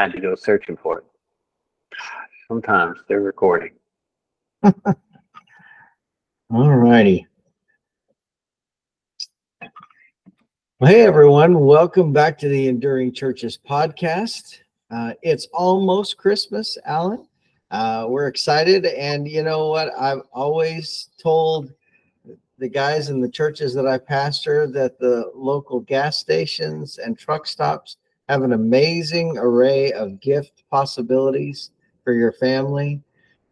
Had to go searching for it. Sometimes they're recording. All righty. Hey, everyone. Welcome back to the Enduring Churches podcast. Uh, it's almost Christmas, Alan. Uh, we're excited. And you know what? I've always told the guys in the churches that I pastor that the local gas stations and truck stops have an amazing array of gift possibilities for your family.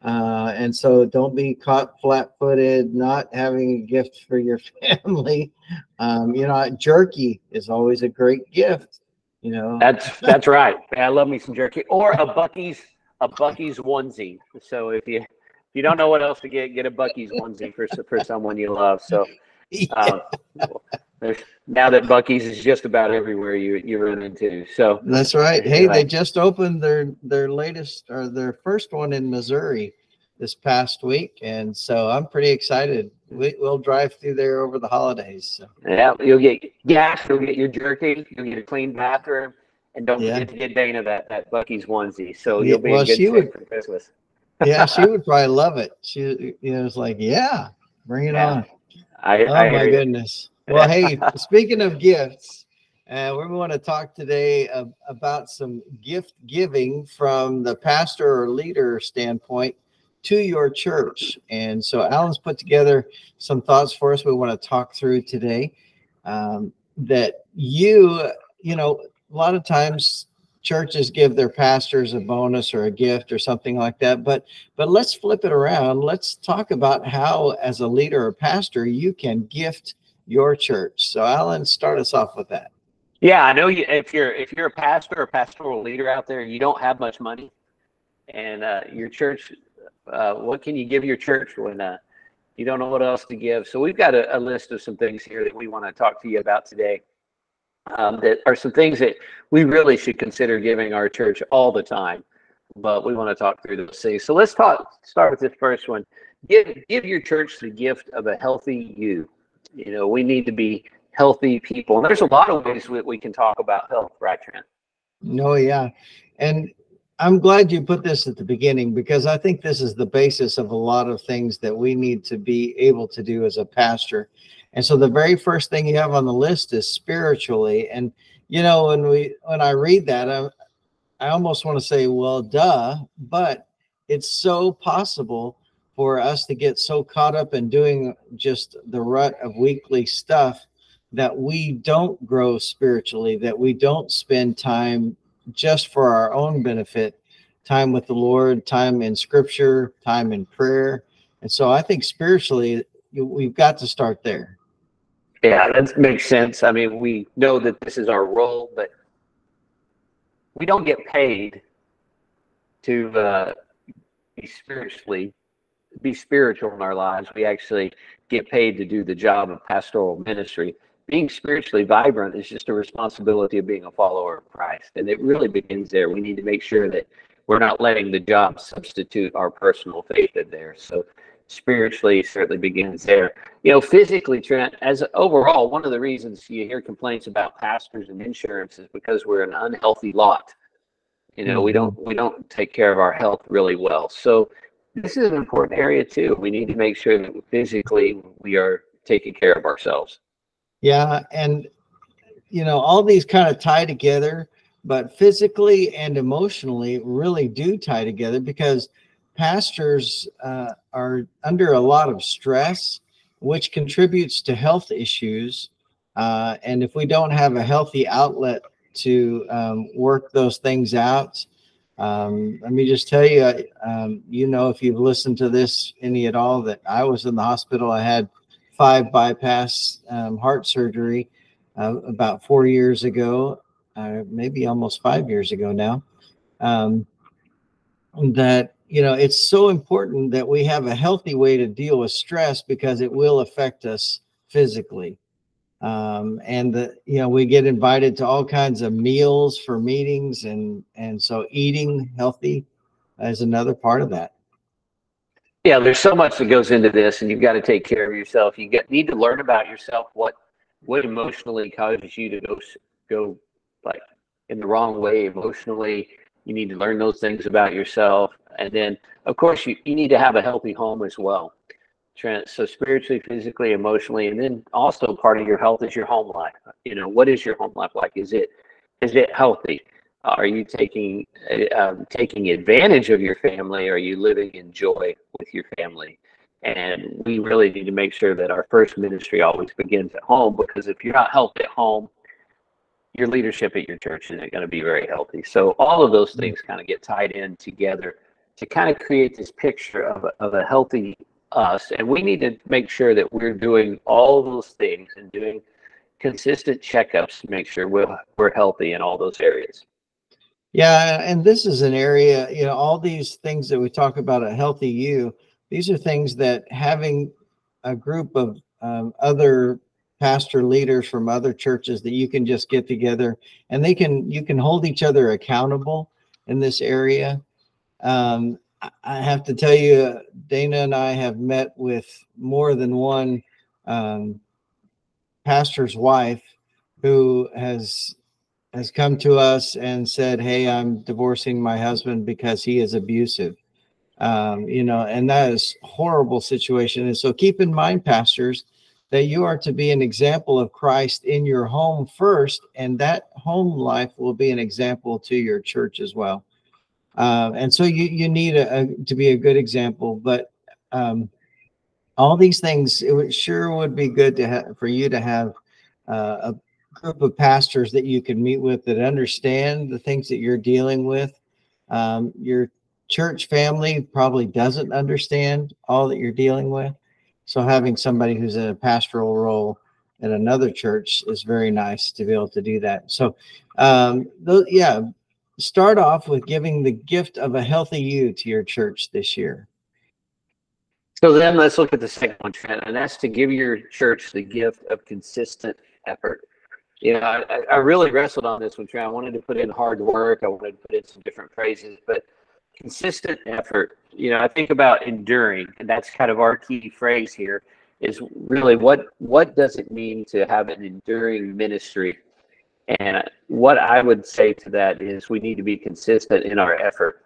Uh, and so don't be caught flat footed, not having a gift for your family. Um, you know, jerky is always a great gift. You know, that's that's right. I love me some jerky or a Buc-ee's a Buc-ee's onesie. So if you if you don't know what else to get, get a Buc-ee's onesie for for someone you love. So um, now that Buc-ee's is just about everywhere you you run into. So that's right. Hey, they just opened their their latest or their first one in Missouri this past week, and so I'm pretty excited. We, will drive through there over the holidays. So. Yeah, you'll get gas, you'll get your jerky, you'll get a clean bathroom, and don't yeah. forget to get Dana that that Buc-ee's onesie. So you'll be well, in good shape would, for Christmas. yeah, she would probably love it. She, you know, it's like, yeah, bring it yeah. on. I, oh I my goodness. Well, hey, speaking of gifts, uh, we want to talk today uh, about some gift giving from the pastor or leader standpoint to your church. And so Alan's put together some thoughts for us we want to talk through today. Um, that you, you know, a lot of times churches give their pastors a bonus or a gift or something like that but but let's flip it around let's talk about how as a leader or pastor you can gift your church. So Alan, start us off with that. Yeah, I know you if you're if you're a pastor or pastoral leader out there, you don't have much money, and uh, your church, uh, what can you give your church when uh, you don't know what else to give? So we've got a, a list of some things here that we want to talk to you about today. Um, that are some things that we really should consider giving our church all the time, but we want to talk through those things. So let's talk. Start with this first one. Give give your church the gift of a healthy you. You know, we need to be healthy people. And there's a lot of ways we, we can talk about health, right, Trent? No, yeah. And I'm glad you put this at the beginning because I think this is the basis of a lot of things that we need to be able to do as a pastor. And so the very first thing you have on the list is spiritually. And you know, when we when I read that, I, I almost want to say, well, duh, but it's so possible for us to get so caught up in doing just the rut of weekly stuff that we don't grow spiritually, that we don't spend time just for our own benefit, time with the Lord, time in scripture, time in prayer. And so I think spiritually, we've got to start there. Yeah, that makes sense. I mean, we know that this is our role, but we don't get paid to uh, be spiritually be spiritual in our lives. We actually get paid to do the job of pastoral ministry. Being spiritually vibrant is just a responsibility of being a follower of Christ. And it really begins there. We need to make sure that we're not letting the job substitute our personal faith in there. So spiritually certainly begins there. You know, physically, Trent, as overall, one of the reasons you hear complaints about pastors and insurance is because we're an unhealthy lot. You know, mm-hmm. we don't we don't take care of our health really well. So this is an important area too. We need to make sure that physically we are taking care of ourselves. Yeah, and you know, all these kind of tie together, but physically and emotionally really do tie together because pastors uh, are under a lot of stress, which contributes to health issues. Uh, and if we don't have a healthy outlet to um, work those things out, um, let me just tell you, um, you know, if you've listened to this any at all, that I was in the hospital. I had five bypass um, heart surgery uh, about four years ago, uh, maybe almost five years ago now. Um, that you know, it's so important that we have a healthy way to deal with stress because it will affect us physically um, and the you know we get invited to all kinds of meals for meetings and and so eating healthy is another part of that yeah there's so much that goes into this and you've got to take care of yourself you get need to learn about yourself what what emotionally causes you to go go like in the wrong way emotionally You need to learn those things about yourself. And then, of course, you, you need to have a healthy home as well. So spiritually, physically, emotionally, and then also part of your health is your home life. You know, what is your home life like? Is it is it healthy? Are you taking um, taking advantage of your family? Are you living in joy with your family? And we really need to make sure that our first ministry always begins at home because if you're not healthy at home, your leadership at your church isn't going to be very healthy. So all of those things kind of get tied in together to kind of create this picture of a, of a healthy us. And we need to make sure that we're doing all those things and doing consistent checkups to make sure we're, we're healthy in all those areas. Yeah, and this is an area, you know, all these things that we talk about a healthy you, these are things that having a group of um, other pastor leaders from other churches that you can just get together and they can you can hold each other accountable in this area um, i have to tell you dana and i have met with more than one um, pastor's wife who has has come to us and said hey i'm divorcing my husband because he is abusive um, you know and that is horrible situation and so keep in mind pastors that you are to be an example of Christ in your home first, and that home life will be an example to your church as well. Uh, and so you you need a, a, to be a good example. But um, all these things, it would, sure would be good to for you to have uh, a group of pastors that you can meet with that understand the things that you're dealing with. Um, your church family probably doesn't understand all that you're dealing with so having somebody who's in a pastoral role in another church is very nice to be able to do that. So, um, th- yeah, start off with giving the gift of a healthy you to your church this year. So then let's look at the second one, Trent, and that's to give your church the gift of consistent effort. You know, I, I really wrestled on this one, Trent. I wanted to put in hard work. I wanted to put in some different phrases, but consistent effort. You know, I think about enduring, and that's kind of our key phrase here. Is really what what does it mean to have an enduring ministry? And what I would say to that is we need to be consistent in our effort.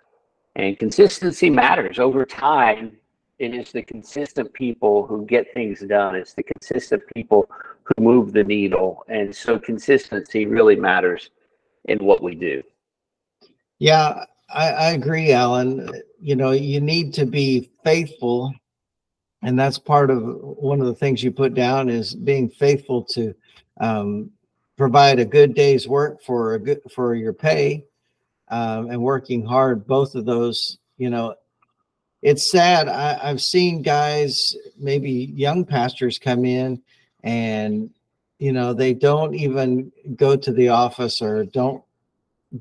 And consistency matters over time. It is the consistent people who get things done. It's the consistent people who move the needle. And so consistency really matters in what we do. Yeah, I, I agree, Alan. You know, you need to be faithful, and that's part of one of the things you put down is being faithful to um, provide a good day's work for a good for your pay, um, and working hard. Both of those, you know, it's sad. I, I've seen guys, maybe young pastors, come in and you know they don't even go to the office or don't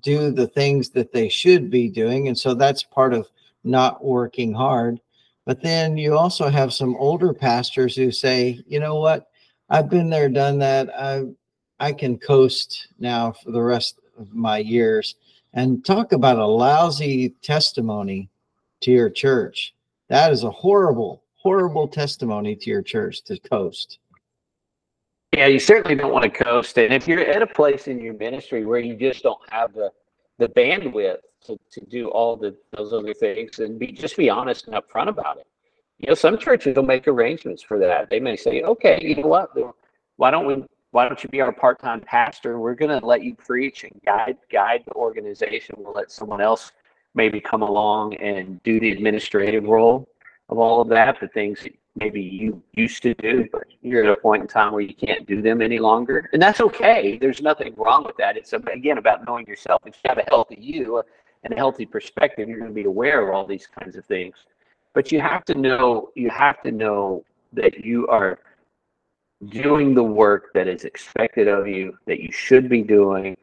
do the things that they should be doing. And so that's part of not working hard. But then you also have some older pastors who say, you know what, I've been there, done that. I I can coast now for the rest of my years. And talk about a lousy testimony to your church. That is a horrible, horrible testimony to your church to coast. Yeah, you certainly don't want to coast. And if you're at a place in your ministry where you just don't have the the bandwidth to, to do all the those other things and be just be honest and upfront about it. You know, some churches will make arrangements for that. They may say, okay, you know what, why don't we why don't you be our part-time pastor? We're going to let you preach and guide guide the organization. We'll let someone else maybe come along and do the administrative role of all of that, the things that maybe you used to do, but you're at a point in time where you can't do them any longer. And that's okay. There's nothing wrong with that. It's, again, about knowing yourself. If you have a healthy you and a healthy perspective, you're going to be aware of all these kinds of things. But you have to know, you have to know that you are doing the work that is expected of you, that you should be doing,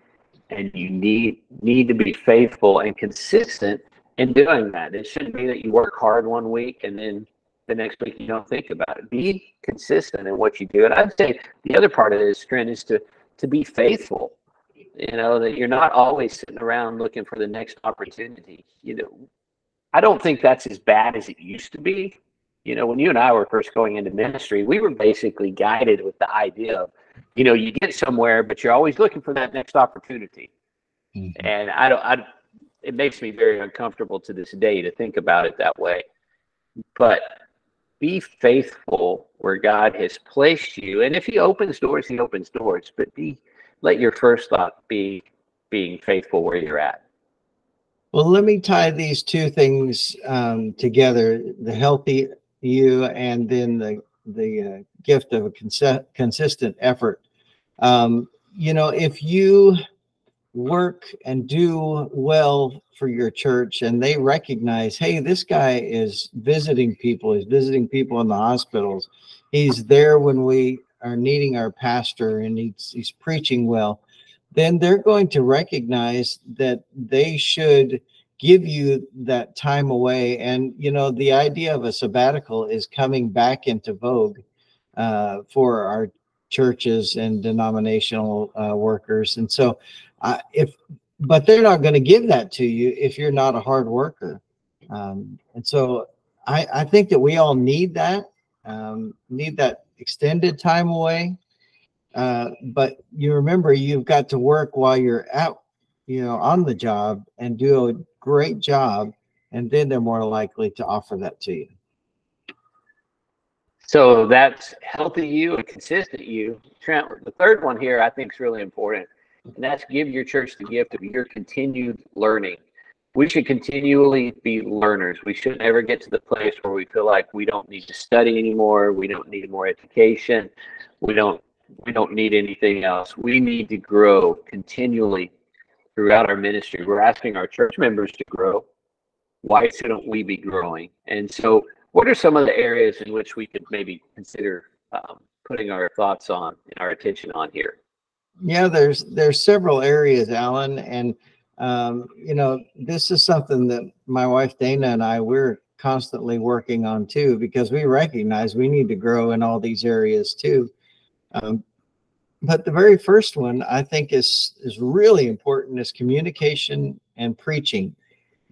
and you need need to be faithful and consistent in doing that. It shouldn't be that you work hard one week and then the next week you don't think about it. Be consistent in what you do. And I'd say the other part of this, Trent is to to be faithful. You know, that you're not always sitting around looking for the next opportunity. You know, I don't think that's as bad as it used to be. You know, when you and I were first going into ministry, we were basically guided with the idea of, you know, you get somewhere, but you're always looking for that next opportunity. Mm-hmm. And I don't, I, it makes me very uncomfortable to this day to think about it that way. But be faithful where God has placed you. And if he opens doors, he opens doors, but be let your first thought be being faithful where you're at. Well, let me tie these two things um, together: the healthy you, and then the the uh, gift of a cons- consistent effort. Um, you know, if you work and do well for your church and they recognize, hey, this guy is visiting people, he's visiting people in the hospitals, he's there when we are needing our pastor and he's, he's preaching well, then they're going to recognize that they should give you that time away. And, you know, the idea of a sabbatical is coming back into vogue uh, for our churches and denominational uh, workers. And so, uh, if but they're not going to give that to you if you're not a hard worker. Um, and so, I, I think that we all need that, um, need that extended time away. Uh, but you remember you've got to work while you're out, you know, on the job and do a great job, and then they're more likely to offer that to you. So that's healthy you and consistent you. Trent, the third one here I think is really important, and that's give your church the gift of your continued learning. We should continually be learners. We should never get to the place where we feel like we don't need to study anymore. We don't need more education. We don't we don't need anything else. We need to grow continually throughout our ministry. We're asking our church members to grow. Why shouldn't we be growing? And so what are some of the areas in which we could maybe consider um, putting our thoughts on and our attention on here? Yeah, there's there's several areas, Alan, and um, you know this is something that my wife Dana and I we're constantly working on too because we recognize we need to grow in all these areas too. Um, but the very first one I think is is really important is communication and preaching,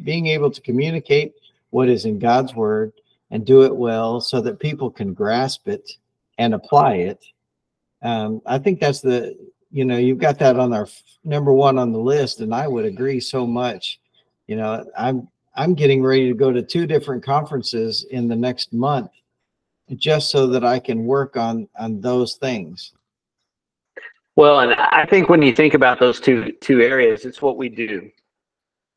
being able to communicate what is in God's word and do it well so that people can grasp it and apply it. Um, I think that's the, you know, you've got that on our number one on the list, and I would agree so much. You know, I'm I'm getting ready to go to two different conferences in the next month, just so that I can work on on those things. Well, and I think when you think about those two two areas, it's what we do.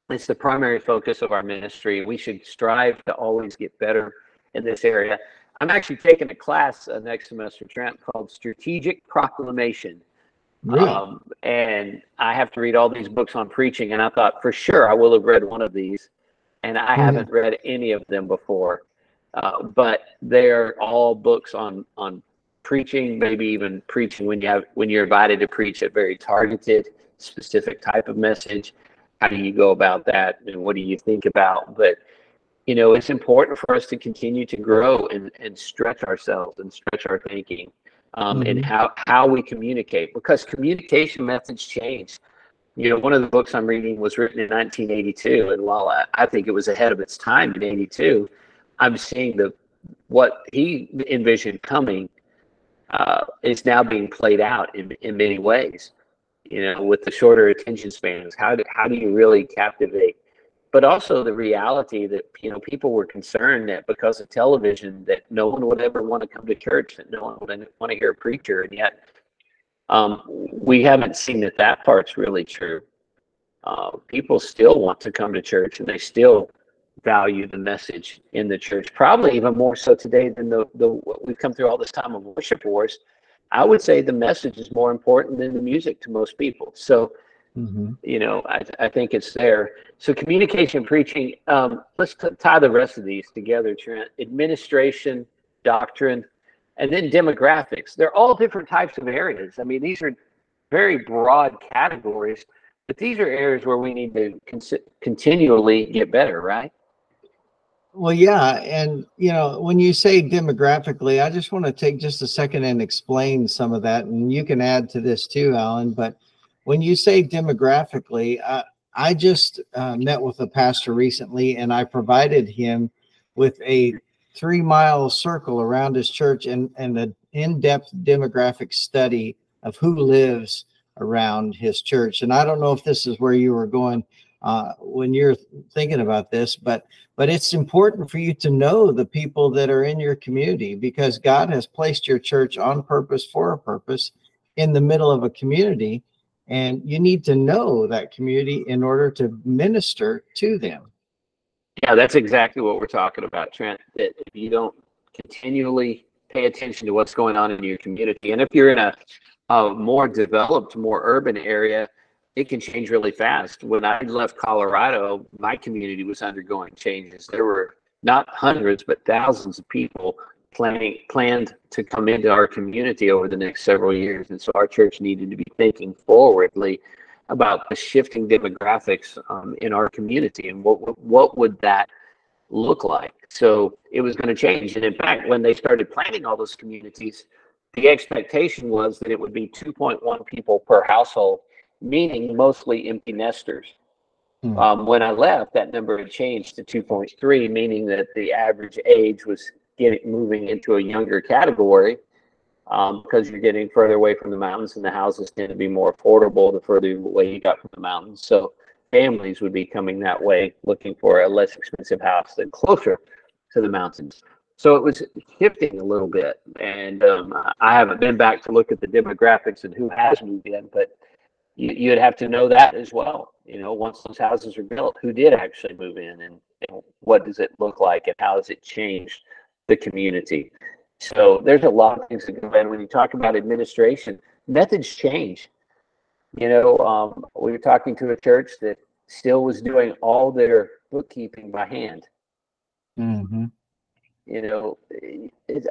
It's the primary focus of our ministry. We should strive to always get better in this area. I'm actually taking a class uh, next semester, Trent, called Strategic Proclamation. Really? Um, and I have to read all these books on preaching. And I thought for sure I will have read one of these. And I mm-hmm. haven't read any of them before. Uh, but they're all books on on preaching, maybe even preaching when you have when you're invited to preach a very targeted, specific type of message how do you go about that and what do you think about but you know it's important for us to continue to grow and, and stretch ourselves and stretch our thinking um, mm-hmm. and how how we communicate because communication methods change you know one of the books i'm reading was written in 1982 and while i, I think it was ahead of its time in 82 i'm seeing the what he envisioned coming uh, is now being played out in, in many ways you know, with the shorter attention spans. How do, how do you really captivate? But also the reality that, you know, people were concerned that because of television that no one would ever want to come to church, that no one would want to hear a preacher. And yet um, we haven't seen that that part's really true. Uh, people still want to come to church and they still value the message in the church, probably even more so today than the, the we've come through all this time of worship wars I would say the message is more important than the music to most people. So, mm-hmm. you know, I, I think it's there. So, communication, preaching. Um, let's t- tie the rest of these together, Trent. Administration, doctrine, and then demographics. They're all different types of areas. I mean, these are very broad categories, but these are areas where we need to con- continually get better, right? Well, yeah. And, you know, when you say demographically, I just want to take just a second and explain some of that. And you can add to this too, Alan. But when you say demographically, uh, I just uh, met with a pastor recently and I provided him with a three mile circle around his church and, and an in depth demographic study of who lives around his church. And I don't know if this is where you were going, uh, when you're thinking about this. But but it's important for you to know the people that are in your community because God has placed your church on purpose for a purpose in the middle of a community, and you need to know that community in order to minister to them. Yeah, that's exactly what we're talking about, Trent. That if you don't continually pay attention to what's going on in your community, and if you're in a, a more developed, more urban area, it can change really fast. When I left Colorado, my community was undergoing changes. There were not hundreds, but thousands of people planning planned to come into our community over the next several years, and so our church needed to be thinking forwardly about the shifting demographics um, in our community and what what would that look like. So it was going to change, and in fact, when they started planning all those communities, the expectation was that it would be 2.1 people per household meaning mostly empty nesters. Hmm. Um, when I left, that number had changed to 2.3, meaning that the average age was getting moving into a younger category um, because you're getting further away from the mountains and the houses tend to be more affordable the further away you got from the mountains. So families would be coming that way looking for a less expensive house than closer to the mountains. So it was shifting a little bit. And um, I haven't been back to look at the demographics and who has moved in, but you, you'd have to know that as well. You know, once those houses are built, who did actually move in and, and what does it look like and how has it changed the community? So there's a lot of things that go in when you talk about administration. Methods change. You know, um, we were talking to a church that still was doing all their bookkeeping by hand. Mm-hmm. You know,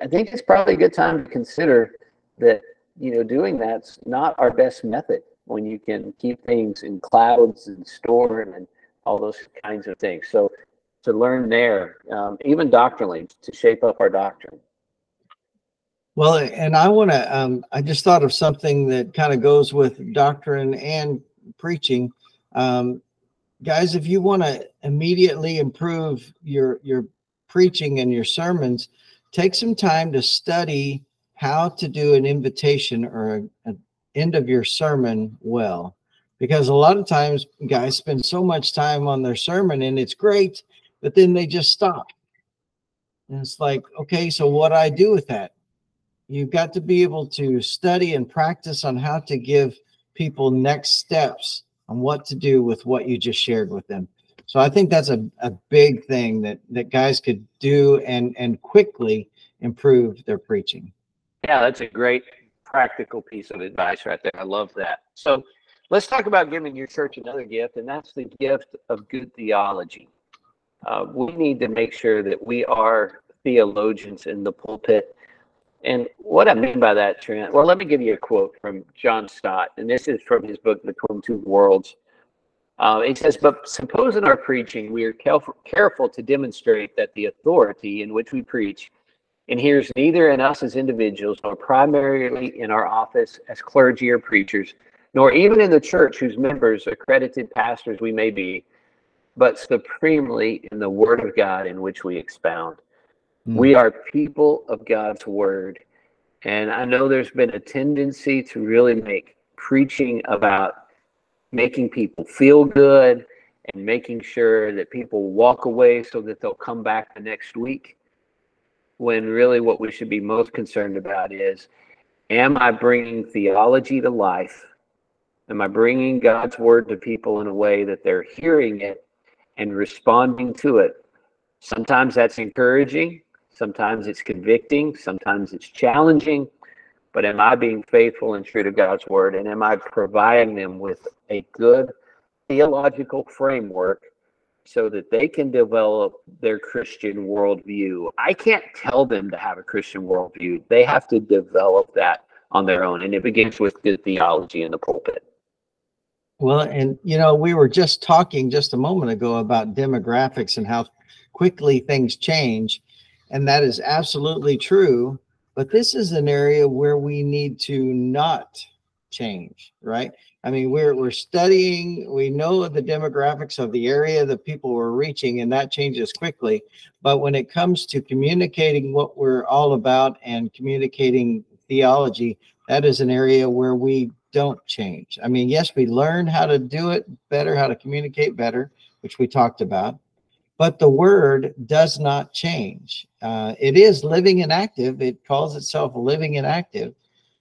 I think it's probably a good time to consider that. You know, doing that's not our best method when you can keep things in clouds and store them and all those kinds of things. So to learn there, um, even doctrinally, to shape up our doctrine. Well, and I want to, um, I just thought of something that kind of goes with doctrine and preaching. Um, guys, if you want to immediately improve your, your preaching and your sermons, take some time to study how to do an invitation or a, a end of your sermon well. Because a lot of times guys spend so much time on their sermon and it's great but then they just stop. And it's like okay so what do i do with that? You've got to be able to study and practice on how to give people next steps on what to do with what you just shared with them. So i think that's a, a big thing that that guys could do and and quickly improve their preaching. Yeah that's a great practical piece of advice right there. I love that. So let's talk about giving your church another gift, and that's the gift of good theology. Uh, we need to make sure that we are theologians in the pulpit. And what I mean by that, Trent, well, let me give you a quote from John Stott, and this is from his book, Between Two Worlds. Uh, it says, But suppose in our preaching we are careful, careful to demonstrate that the authority in which we preach inheres neither in us as individuals, nor primarily in our office as clergy or preachers, nor even in the church whose members, accredited pastors we may be, but supremely in the Word of God in which we expound. Mm. We are people of God's Word. And I know there's been a tendency to really make preaching about making people feel good and making sure that people walk away so that they'll come back the next week when really what we should be most concerned about is am I bringing theology to life? Am I bringing God's word to people in a way that they're hearing it and responding to it? Sometimes that's encouraging, sometimes it's convicting, sometimes it's challenging. But am I being faithful and true to God's word? And am I providing them with a good theological framework so that they can develop their Christian worldview. I can't tell them to have a Christian worldview. They have to develop that on their own. And it begins with good theology in the pulpit. Well, and you know, we were just talking just a moment ago about demographics and how quickly things change. And that is absolutely true. But this is an area where we need to not change, right? I mean, we're we're studying. We know the demographics of the area that people were reaching, and that changes quickly. But when it comes to communicating what we're all about and communicating theology, that is an area where we don't change. I mean, yes, we learn how to do it better, how to communicate better, which we talked about, but the word does not change. Uh, it is living and active. It calls itself living and active,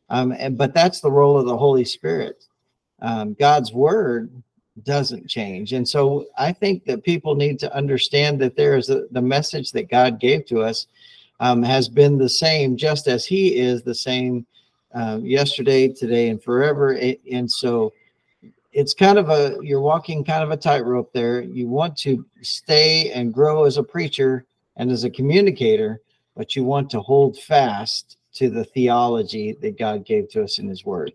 um, and, but that's the role of the Holy Spirit. Um, God's word doesn't change. And so I think that people need to understand that there is a, the message that God gave to us um, has been the same, just as He is the same um, yesterday, today, and forever. And so it's kind of a, you're walking kind of a tightrope there. You want to stay and grow as a preacher and as a communicator, but you want to hold fast to the theology that God gave to us in His Word.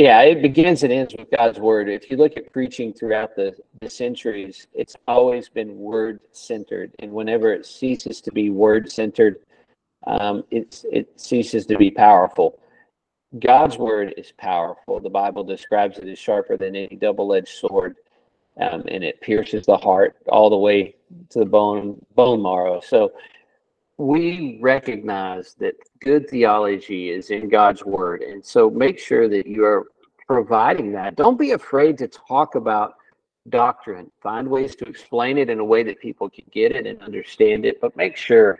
Yeah, it begins and ends with God's word. If you look at preaching throughout the, the centuries, it's always been word centered. And whenever it ceases to be word centered, um, it ceases to be powerful. God's word is powerful. The Bible describes it as sharper than any double edged sword, um, and it pierces the heart all the way to the bone, bone marrow. So we recognize that good theology is in God's word. And so make sure that you are providing that. Don't be afraid to talk about doctrine. Find ways to explain it in a way that people can get it and understand it, but make sure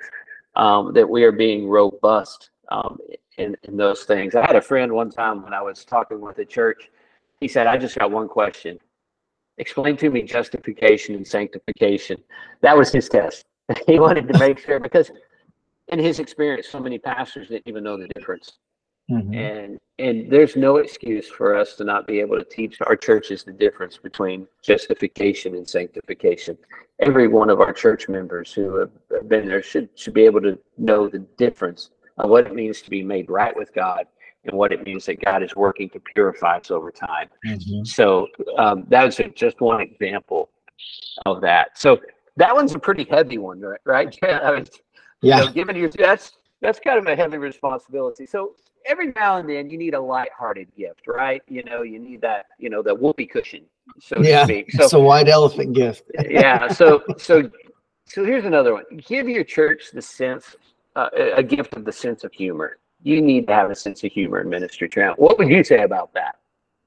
um, that we are being robust um, in, in those things. I had a friend one time when I was talking with a church, he said, I just got one question. Explain to me justification and sanctification. That was his test. he wanted to make sure because in his experience, so many pastors didn't even know the difference. Mm-hmm. And and there's no excuse for us to not be able to teach our churches the difference between justification and sanctification. Every one of our church members who have been there should should be able to know the difference of what it means to be made right with God and what it means that God is working to purify us over time. Mm-hmm. So um, that was just one example of that. So that one's a pretty heavy one, right? right? Yeah. So given you that's that's kind of a heavy responsibility. So every now and then you need a light-hearted gift, right? You know, you need that, you know, the whoopee cushion, so yeah, to speak. So it's a white elephant gift. yeah. So so so here's another one. Give your church the sense, uh, a gift of the sense of humor. You need to have a sense of humor in ministry, Trent. What would you say about that?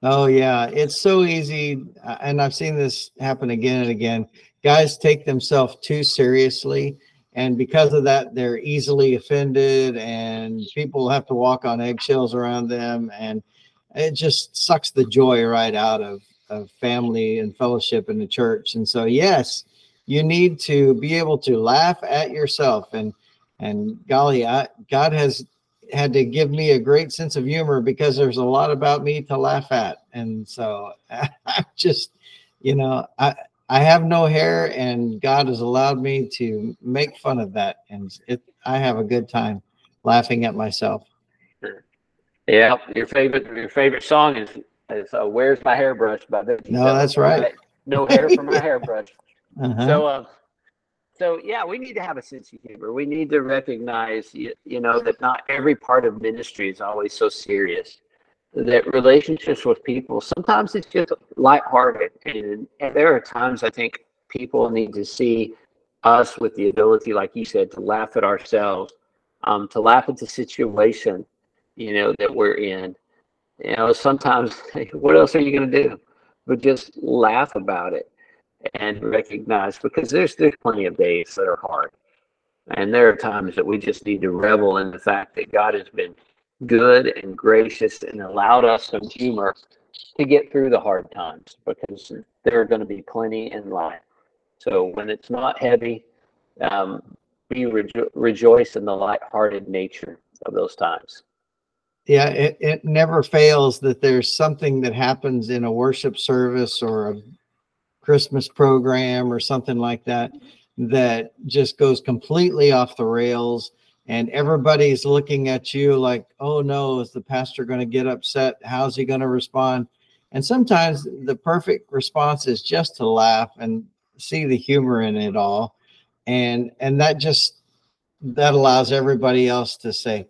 Oh yeah, it's so easy, uh, and I've seen this happen again and again. Guys take themselves too seriously and because of that they're easily offended and people have to walk on eggshells around them. And it just sucks the joy right out of, of family and fellowship in the church. And so yes you need to be able to laugh at yourself. And and golly I, god has had to give me a great sense of humor because there's a lot about me to laugh at. And so i just you know i I have no hair, and God has allowed me to make fun of that, and it, I have a good time laughing at myself. Yeah, your favorite your favorite song is is uh, "Where's My Hairbrush" by the. No, that's right. No hair for my hairbrush. Uh-huh. So, uh, so yeah, we need to have a sense of humor. We need to recognize, you, you know, that not every part of ministry is always so serious that relationships with people sometimes it's just lighthearted. And, and there are times i think people need to see us with the ability like you said to laugh at ourselves um, to laugh at the situation you know that we're in. You know sometimes what else are you going to do but just laugh about it and recognize because there's there's plenty of days that are hard. And there are times that we just need to revel in the fact that god has been good and gracious and allowed us some humor to get through the hard times because there are going to be plenty in life. So when it's not heavy, um, we rejo- rejoice in the light-hearted nature of those times. Yeah, it, it never fails that there's something that happens in a worship service or a Christmas program or something like that that just goes completely off the rails and everybody's looking at you like, oh no, is the pastor going to get upset? How's he going to respond? And sometimes the perfect response is just to laugh and see the humor in it all. And and that just that allows everybody else to say,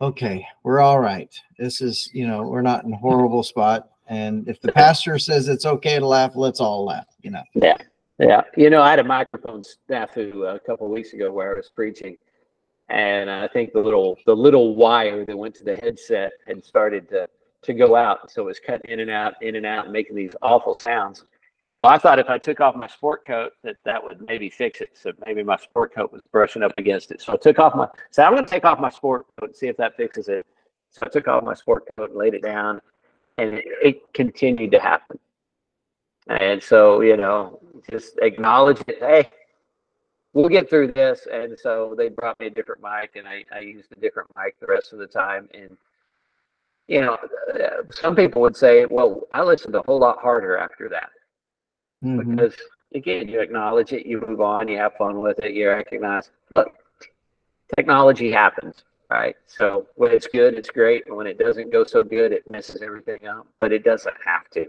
okay, we're all right. This is, you know, we're not in a horrible spot. And if the pastor says it's okay to laugh, let's all laugh, you know. Yeah. Yeah. You know, I had a microphone staff snafu a couple weeks ago where I was preaching and I think the little the little wire that went to the headset had started to to go out, so it was cutting in and out, in and out, making these awful sounds. Well, I thought if I took off my sport coat that that would maybe fix it. So maybe my sport coat was brushing up against it. So I took off my. So I'm going to take off my sport coat and see if that fixes it. So I took off my sport coat and laid it down, and it, it continued to happen. And so you know, just acknowledge it. Hey, we'll get through this. And so they brought me a different mic, and I, I used a different mic the rest of the time. And you know, uh, some people would say, well, I listened a whole lot harder after that mm-hmm. because again, you acknowledge it, you move on, you have fun with it, you recognize. Look, technology happens, right? So when it's good, it's great, and when it doesn't go so good, it messes everything up. But it doesn't have to.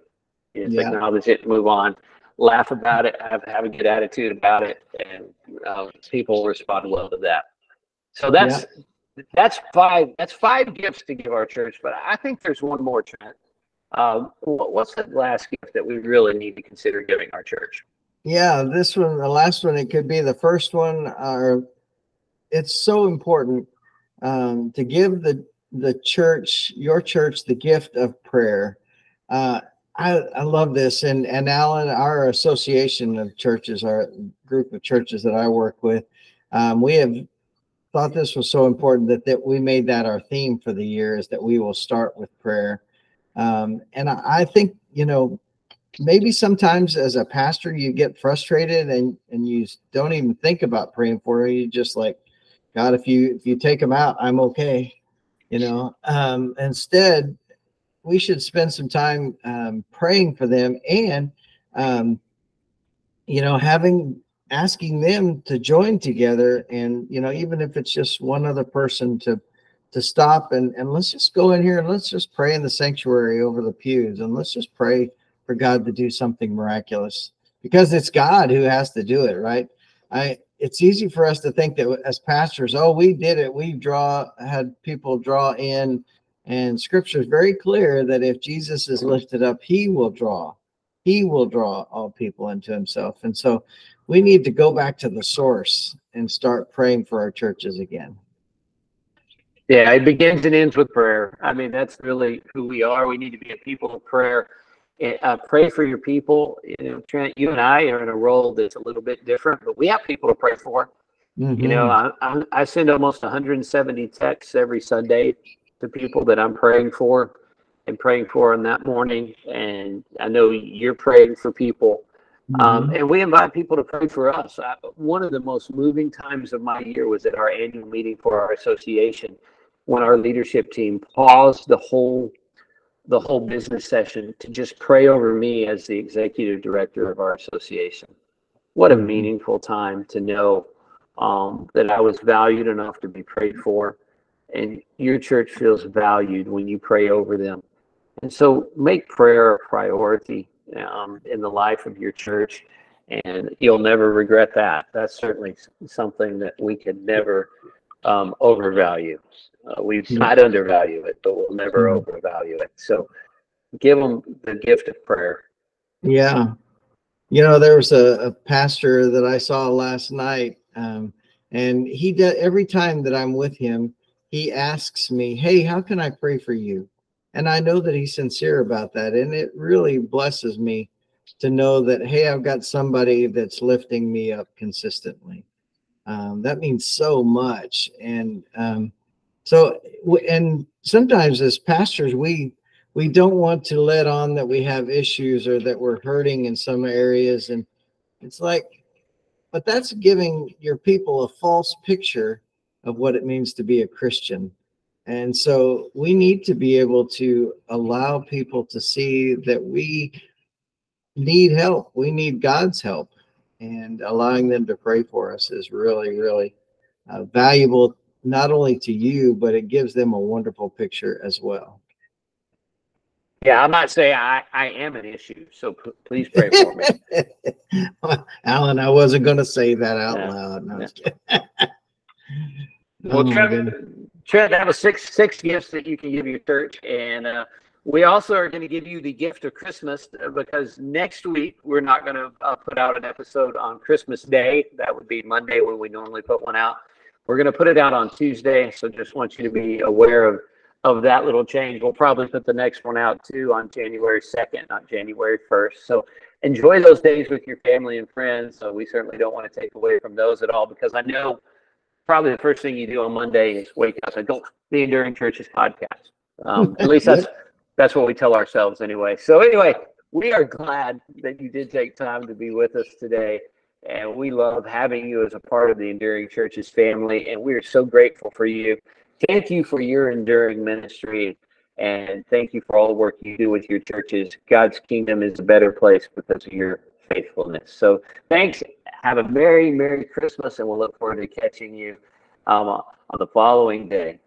You just yeah. acknowledge it, move on, laugh about it, have have a good attitude about it, and um, people respond well to that. So that's yeah. that's five that's five gifts to give our church. But I think there's one more, Trent. Um, what's the last gift that we really need to consider giving our church? Yeah, this one, the last one, it could be the first one. Or it's so important um, to give the the church, your church, the gift of prayer. Uh, I, I love this, and and Alan, our association of churches, our group of churches that I work with, um, we have thought this was so important that that we made that our theme for the year is that we will start with prayer um, and I, I think, you know, maybe sometimes as a pastor, you get frustrated and, and you don't even think about praying for you. Just like, God, if you, if you take them out, I'm okay. You know, um, instead we should spend some time um, praying for them and, um, you know, having asking them to join together and you know even if it's just one other person to to stop and, and let's just go in here and let's just pray in the sanctuary over the pews and let's just pray for God to do something miraculous because it's God who has to do it, right? I it's easy for us to think that as pastors, oh, we did it. We draw had people draw in, and scripture is very clear that if Jesus is lifted up, he will draw. He will draw all people into himself. And so we need to go back to the source and start praying for our churches again. Yeah, it begins and ends with prayer. I mean, that's really who we are. We need to be a people of prayer. Uh, pray for your people. You know, Trent, you and I are in a role that's a little bit different, but we have people to pray for. Mm-hmm. You know, I, I, I send almost 170 texts every Sunday to people that I'm praying for and praying for on that morning. And I know you're praying for people. Um, mm-hmm. Um, and we invite people to pray for us. I, one of the most moving times of my year was at our annual meeting for our association when our leadership team paused the whole the whole business session to just pray over me as the executive director of our association. What a mm-hmm. meaningful time to know um, that I was valued enough to be prayed for, and your church feels valued when you pray over them. And so make prayer a priority um, in the life of your church, and you'll never regret that. That's certainly something that we could never um, overvalue. Uh, we mm-hmm. might undervalue it, but we'll never mm-hmm. overvalue it. So give them the gift of prayer. Yeah. You know, there was a, a pastor that I saw last night, um, and he does every time that I'm with him, he asks me, Hey, how can I pray for you? And I know that he's sincere about that. And it really blesses me to know that, Hey, I've got somebody that's lifting me up consistently. Um, that means so much. And um, so, and sometimes as pastors, we we don't want to let on that we have issues or that we're hurting in some areas, and it's like, but that's giving your people a false picture of what it means to be a Christian. And so we need to be able to allow people to see that we need help. We need God's help and allowing them to pray for us is really, really uh, valuable, not only to you, but it gives them a wonderful picture as well. Yeah, I might say I, I am an issue, so p- please pray for me. Alan, I wasn't going to say that out yeah. loud. No, yeah. well, oh, Trent, Trent, have a six six gifts that you can give your church, and uh, we also are going to give you the gift of Christmas uh, because next week we're not going to uh, put out an episode on Christmas Day. That would be Monday when we normally put one out. we're going to put it out on Tuesday. So just want you to be aware of of that little change. We'll probably put the next one out too on January 2nd, not January 1st. So enjoy those days with your family and friends. So we certainly don't want to take away from those at all because I know probably the first thing you do on Monday is wake up and go the Enduring Churches podcast. Um, at least that's that's what we tell ourselves anyway. So anyway, we are glad that you did take time to be with us today. And we love having you as a part of the Enduring Churches family. And we are so grateful for you. Thank you for your enduring ministry. And thank you for all the work you do with your churches. God's kingdom is a better place because of your faithfulness. So thanks. Have a very Merry Christmas, and we'll look forward to catching you um, on the following day.